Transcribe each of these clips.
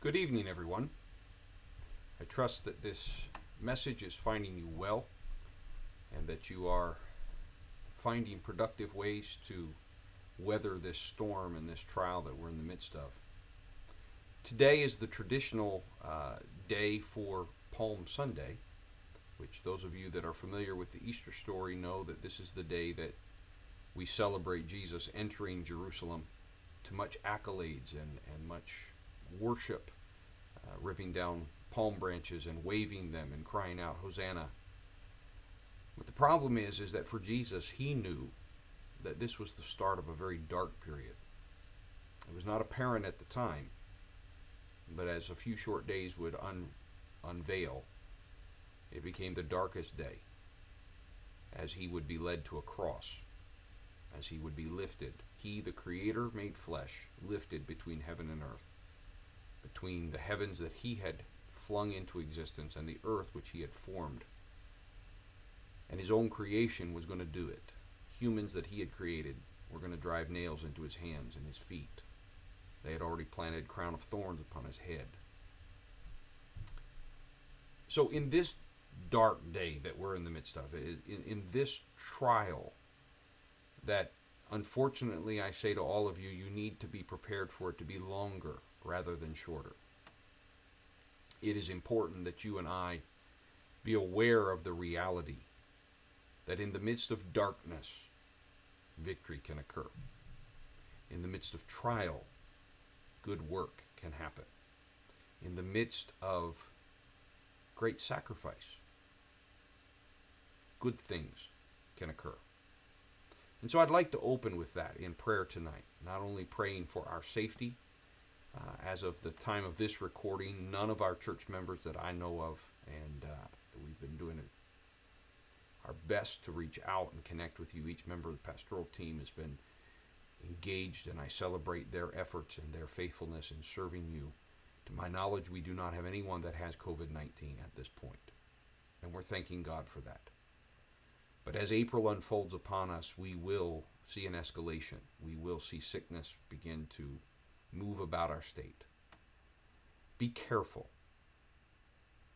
Good evening, everyone. I trust that this message is finding you well and that you are finding productive ways to weather this storm and this trial that we're in the midst of. Today is the traditional uh, day for Palm Sunday, which those of you that are familiar with the Easter story know that this is the day that we celebrate Jesus entering Jerusalem to much accolades and, and much worship, uh, ripping down palm branches and waving them and crying out, Hosanna. But the problem is, is that for Jesus, he knew that this was the start of a very dark period. It was not apparent at the time, but as a few short days would un- unveil, it became the darkest day as he would be led to a cross, as he would be lifted. He, the Creator made flesh, lifted between heaven and earth, between the heavens that he had flung into existence and the earth which he had formed. And his own creation was going to do it. Humans that he had created were going to drive nails into his hands and his feet. They had already planted crown of thorns upon his head. So in this dark day that we're in the midst of, in, in this trial that unfortunately I say to all of you, you need to be prepared for it to be longer rather than shorter. It is important that you and I be aware of the reality that in the midst of darkness, victory can occur. In the midst of trial, good work can happen. In the midst of great sacrifice, good things can occur. And so I'd like to open with that in prayer tonight, not only praying for our safety. Uh, as of the time of this recording, none of our church members that I know of, and uh, we've been doing our best to reach out and connect with you. Each member of the pastoral team has been engaged, and I celebrate their efforts and their faithfulness in serving you. To my knowledge, we do not have anyone that has COVID 19 at this point, and we're thanking God for that. But as April unfolds upon us, we will see an escalation. We will see sickness begin to move about our state. Be careful.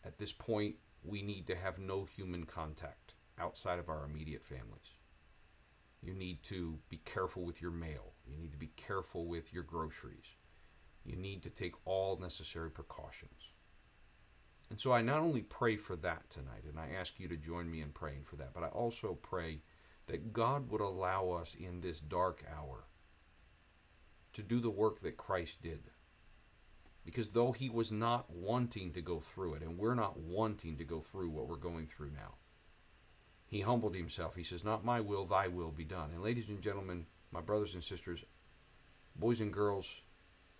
At this point, we need to have no human contact outside of our immediate families. You need to be careful with your mail. You need to be careful with your groceries. You need to take all necessary precautions. And so I not only pray for that tonight, and I ask you to join me in praying for that, but I also pray that God would allow us in this dark hour to do the work that Christ did. Because though he was not wanting to go through it, and we're not wanting to go through what we're going through now, he humbled himself. He says, Not my will, thy will be done. And ladies and gentlemen, my brothers and sisters, boys and girls,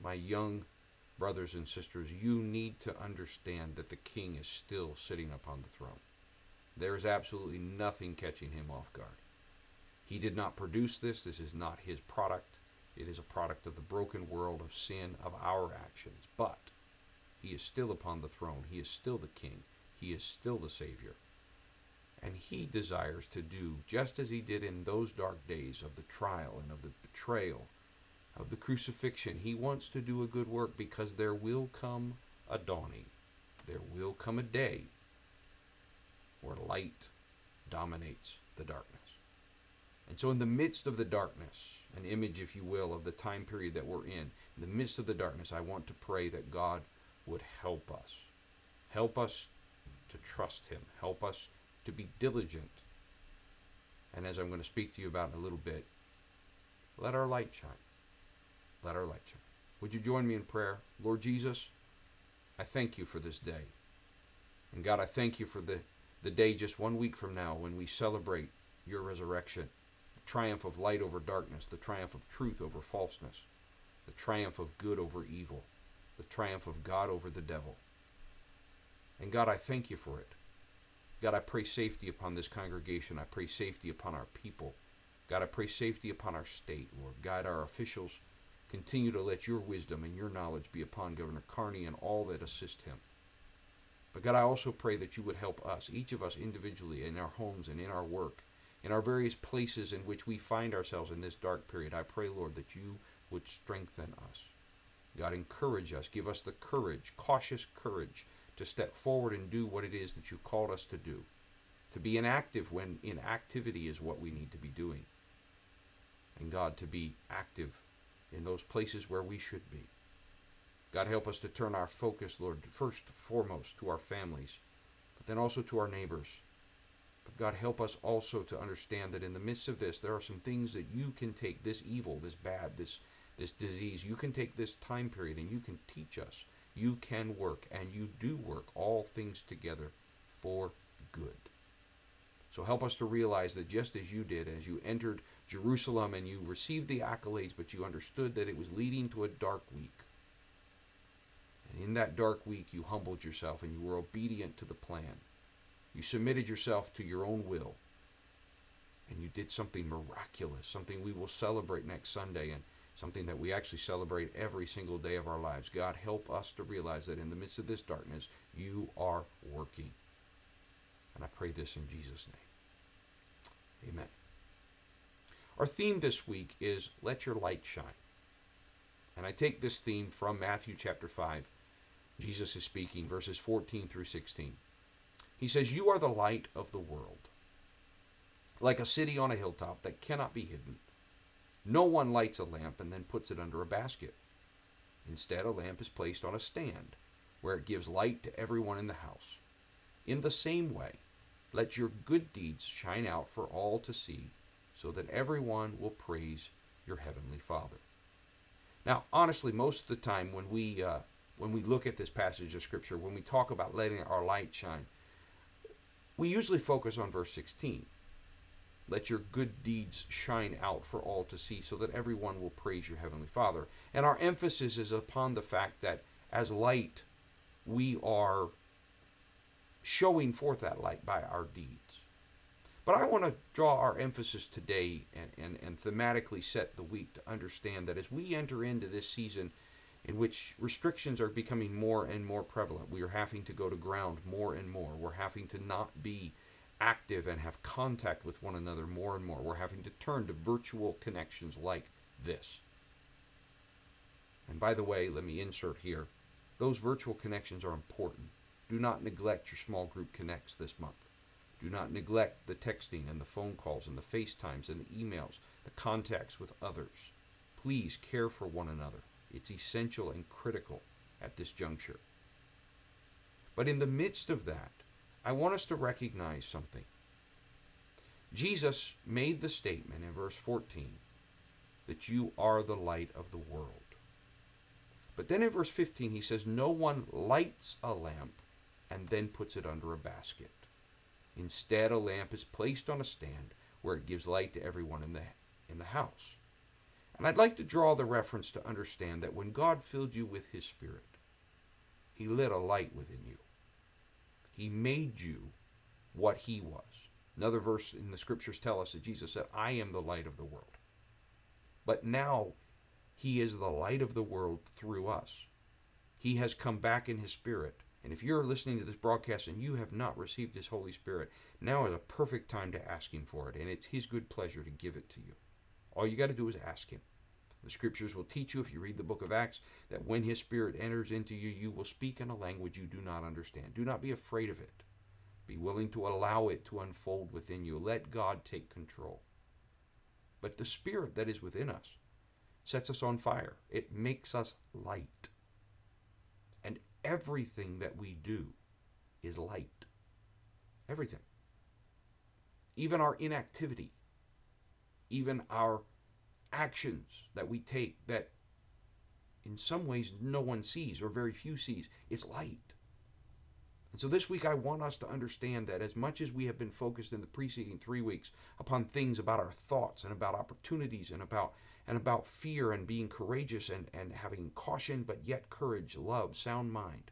my young brothers and sisters, you need to understand that the king is still sitting upon the throne. There is absolutely nothing catching him off guard. He did not produce this. This is not his product. It is a product of the broken world of sin, of our actions. But he is still upon the throne. He is still the king. He is still the Savior. And he desires to do just as he did in those dark days of the trial and of the betrayal, of the crucifixion. He wants to do a good work because there will come a dawning. There will come a day where light dominates the darkness. And so, in the midst of the darkness, an image, if you will, of the time period that we're in, in the midst of the darkness, I want to pray that God would help us. Help us to trust Him. Help us to be diligent. And as I'm going to speak to you about in a little bit, let our light shine. Let our light shine. Would you join me in prayer? Lord Jesus, I thank you for this day. And God, I thank you for the, the day just one week from now when we celebrate your resurrection, triumph of light over darkness, the triumph of truth over falseness, the triumph of good over evil, the triumph of God over the devil. And God, I thank you for it. God, I pray safety upon this congregation. I pray safety upon our people. God, I pray safety upon our state, Lord. Guide our officials. Continue to let your wisdom and your knowledge be upon Governor Carney and all that assist him. But God, I also pray that you would help us, each of us individually, in our homes and in our work, in our various places in which we find ourselves in this dark period. I pray, Lord, that you would strengthen us. God, encourage us. Give us the courage, cautious courage, to step forward and do what it is that you've called us to do. To be inactive when inactivity is what we need to be doing. And God, to be active in those places where we should be. God, help us to turn our focus, Lord, first foremost to our families, but then also to our neighbors. But God, help us also to understand that in the midst of this, there are some things that you can take this evil, this bad, this this disease. You can take this time period and you can teach us. You can work and you do work all things together for good. So help us to realize that just as you did, as you entered Jerusalem and you received the accolades, but you understood that it was leading to a dark week. And in that dark week, you humbled yourself and you were obedient to the plan. You submitted yourself to your own will. And you did something miraculous, something we will celebrate next Sunday. And something that we actually celebrate every single day of our lives. God, help us to realize that in the midst of this darkness, you are working. And I pray this in Jesus' name. Amen. Our theme this week is Let Your Light Shine. And I take this theme from Matthew chapter 5. Jesus is speaking, verses 14 through 16. He says, You are the light of the world, like a city on a hilltop that cannot be hidden. No one lights a lamp and then puts it under a basket. Instead, a lamp is placed on a stand, where it gives light to everyone in the house. In the same way, let your good deeds shine out for all to see, so that everyone will praise your heavenly Father. Now, honestly, most of the time when we uh, when we look at this passage of Scripture, when we talk about letting our light shine, we usually focus on verse 16 let your good deeds shine out for all to see, so that everyone will praise your Heavenly Father. And our emphasis is upon the fact that as light, we are showing forth that light by our deeds. But I want to draw our emphasis today and, and, and thematically set the week to understand that as we enter into this season in which restrictions are becoming more and more prevalent, we are having to go to ground more and more. We're having to not be active and have contact with one another more and more. We're having to turn to virtual connections like this. And by the way, let me insert here those virtual connections are important. Do not neglect your small group connects this month. Do not neglect the texting and the phone calls and the FaceTimes and the emails, the contacts with others. Please care for one another. It's essential and critical at this juncture. But in the midst of that, I want us to recognize something. Jesus made the statement in verse 14 that you are the light of the world. But then in verse 15, he says, No one lights a lamp and then puts it under a basket. Instead, a lamp is placed on a stand where it gives light to everyone in the, in the house. And I'd like to draw the reference to understand that when God filled you with His Spirit, He lit a light within you. He made you what he was. Another verse in the scriptures tell us that Jesus said, I am the light of the world. But now he is the light of the world through us. He has come back in his spirit. And if you're listening to this broadcast and you have not received his Holy Spirit, now is a perfect time to ask him for it. And it's his good pleasure to give it to you. All you got to do is ask him. The scriptures will teach you, if you read the book of Acts, that when his spirit enters into you, you will speak in a language you do not understand. Do not be afraid of it. Be willing to allow it to unfold within you. Let God take control. But the spirit that is within us sets us on fire, it makes us light. And everything that we do is light. Everything. Even our inactivity, even our actions that we take that in some ways no one sees or very few sees. It's light. And so this week I want us to understand that as much as we have been focused in the preceding three weeks upon things about our thoughts and about opportunities and about and about fear and being courageous and, and having caution but yet courage, love, sound mind.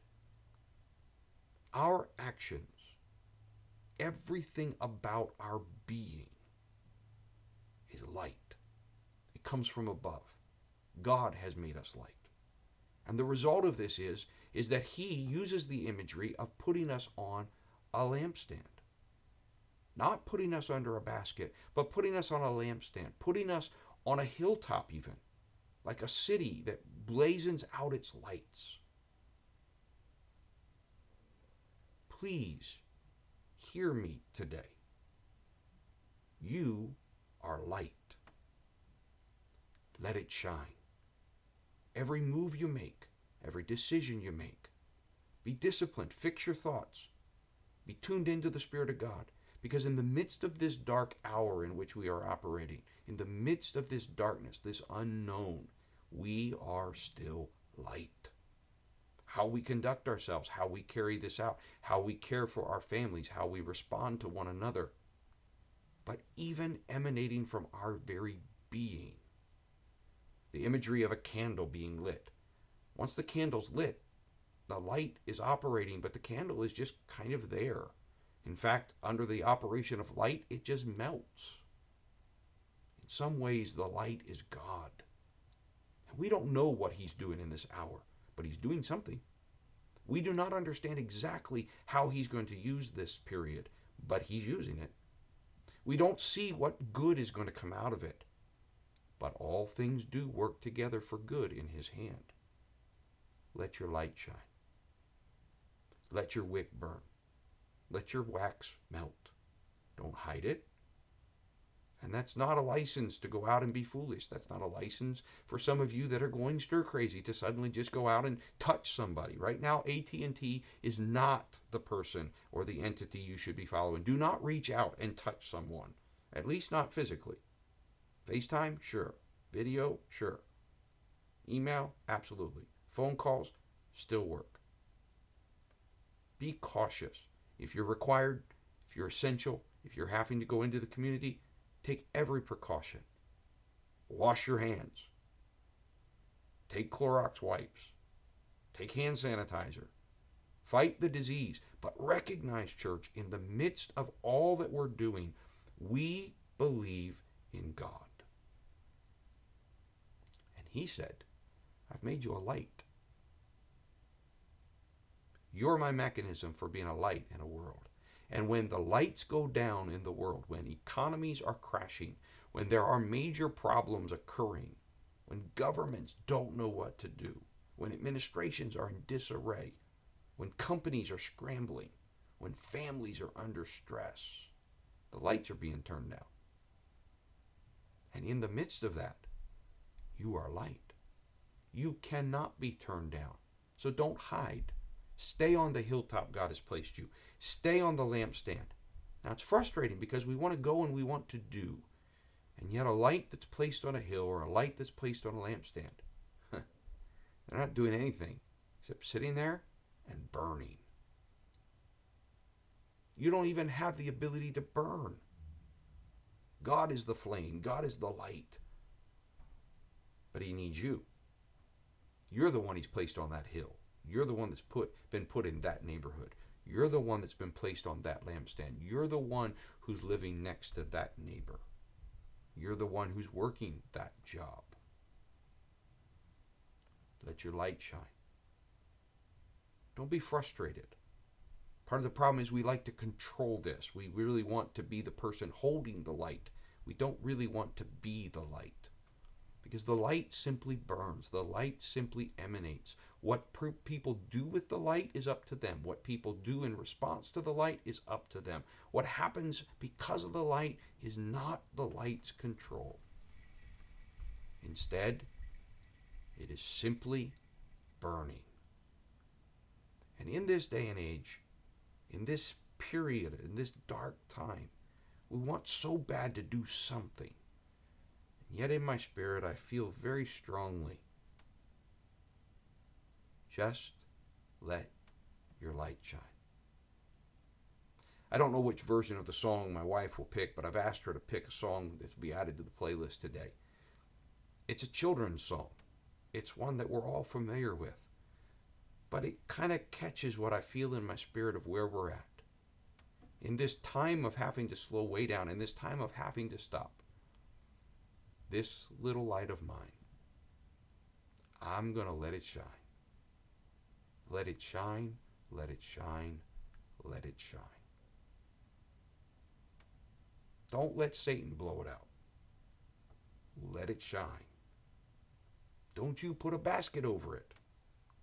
Our actions, everything about our being is light. It comes from above. God has made us light. And the result of this is, is that he uses the imagery of putting us on a lampstand. Not putting us under a basket, but putting us on a lampstand, putting us on a hilltop even. like a city that blazons out its lights. Please hear me today. You are light. Let it shine. Every move you make, every decision you make, be disciplined, fix your thoughts, be tuned into the Spirit of God. Because in the midst of this dark hour in which we are operating, in the midst of this darkness, this unknown, we are still light. How we conduct ourselves, how we carry this out, how we care for our families, how we respond to one another, but even emanating from our very being. The imagery of a candle being lit. Once the candle's lit, the light is operating, but the candle is just kind of there. In fact, under the operation of light, it just melts. In some ways, the light is God. And we don't know what He's doing in this hour, but He's doing something. We do not understand exactly how He's going to use this period, but He's using it. We don't see what good is going to come out of it, but all things do work together for good in His hand. Let your light shine. Let your wick burn. Let your wax melt. Don't hide it. And that's not a license to go out and be foolish. That's not a license for some of you that are going stir crazy to suddenly just go out and touch somebody. Right now AT&T is not the person or the entity you should be following. Do not reach out and touch someone. At least not physically. FaceTime, sure. Video, sure. Email, absolutely. Phone calls still work. Be cautious. If you're required, if you're essential, if you're having to go into the community, take every precaution. Wash your hands. Take Clorox wipes. Take hand sanitizer. Fight the disease. But recognize, church, in the midst of all that we're doing, we believe in God. And He said, I've made you a light. You're my mechanism for being a light in a world. And when the lights go down in the world, when economies are crashing, when there are major problems occurring, when governments don't know what to do, when administrations are in disarray, when companies are scrambling, when families are under stress, the lights are being turned down. And in the midst of that, you are light. You cannot be turned down. So don't hide. Stay on the hilltop God has placed you. Stay on the lampstand. Now it's frustrating because we want to go and we want to do. And yet a light that's placed on a hill or a light that's placed on a lampstand, they're not doing anything except sitting there and burning. You don't even have the ability to burn. God is the flame, God is the light. But He needs you. You're the one He's placed on that hill. You're the one that's put been put in that neighborhood. You're the one that's been placed on that lampstand. You're the one who's living next to that neighbor. You're the one who's working that job. Let your light shine. Don't be frustrated. Part of the problem is we like to control this. We really want to be the person holding the light. We don't really want to be the light because the light simply burns, the light simply emanates. What people do with the light is up to them. What people do in response to the light is up to them. What happens because of the light is not the light's control. Instead, it is simply burning. And in this day and age, in this period, in this dark time, we want so bad to do something. And Yet in my spirit, I feel very strongly just let your light shine. I don't know which version of the song my wife will pick, but I've asked her to pick a song that will be added to the playlist today. It's a children's song. It's one that we're all familiar with. But it kind of catches what I feel in my spirit of where we're at. In this time of having to slow way down, in this time of having to stop, this little light of mine, I'm going to let it shine. Let it shine, let it shine, let it shine. Don't let Satan blow it out. Let it shine. Don't you put a basket over it.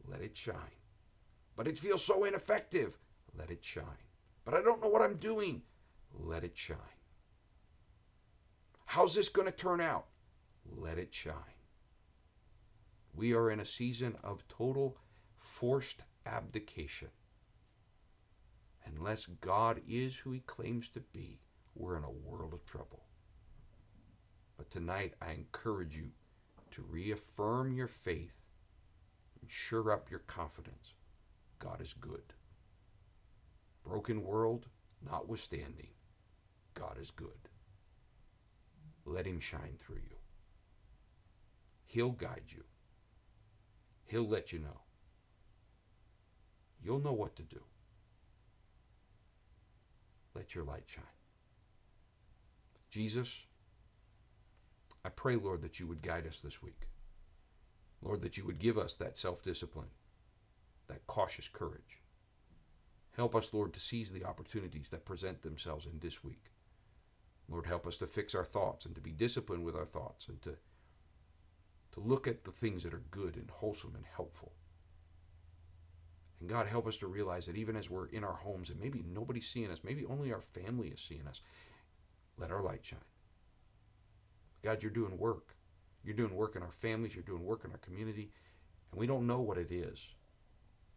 Let it shine. But it feels so ineffective. Let it shine. But I don't know what I'm doing. Let it shine. How's this going to turn out? Let it shine. We are in a season of total forced abdication. Unless God is who he claims to be, we're in a world of trouble. But tonight, I encourage you to reaffirm your faith and sure up your confidence. God is good. Broken world notwithstanding, God is good. Let Him shine through you. He'll guide you. He'll let you know. You'll know what to do. Let your light shine. Jesus, I pray, Lord, that you would guide us this week. Lord, that you would give us that self discipline, that cautious courage. Help us, Lord, to seize the opportunities that present themselves in this week. Lord, help us to fix our thoughts and to be disciplined with our thoughts and to, to look at the things that are good and wholesome and helpful. And God, help us to realize that even as we're in our homes and maybe nobody's seeing us, maybe only our family is seeing us, let our light shine. God, you're doing work. You're doing work in our families, you're doing work in our community, and we don't know what it is,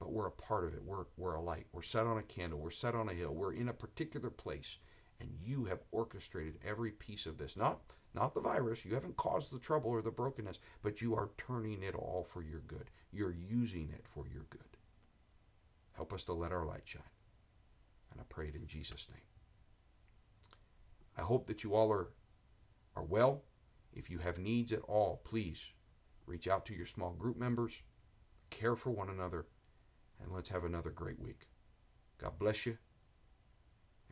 but we're a part of it. We're, we're a light. We're set on a candle. We're set on a hill. We're in a particular place, and you have orchestrated every piece of this. Not, not the virus. You haven't caused the trouble or the brokenness, but you are turning it all for your good. You're using it for your good. Help us to let our light shine. And I pray it in Jesus' name. I hope that you all are, are well. If you have needs at all, please reach out to your small group members, care for one another, and let's have another great week. God bless you,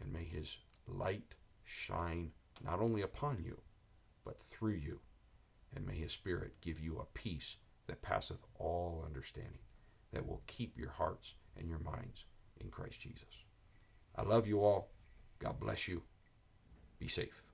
and may His light shine not only upon you, but through you, and may His Spirit give you a peace that passeth all understanding, that will keep your hearts and your minds in Christ Jesus. I love you all. God bless you. Be safe.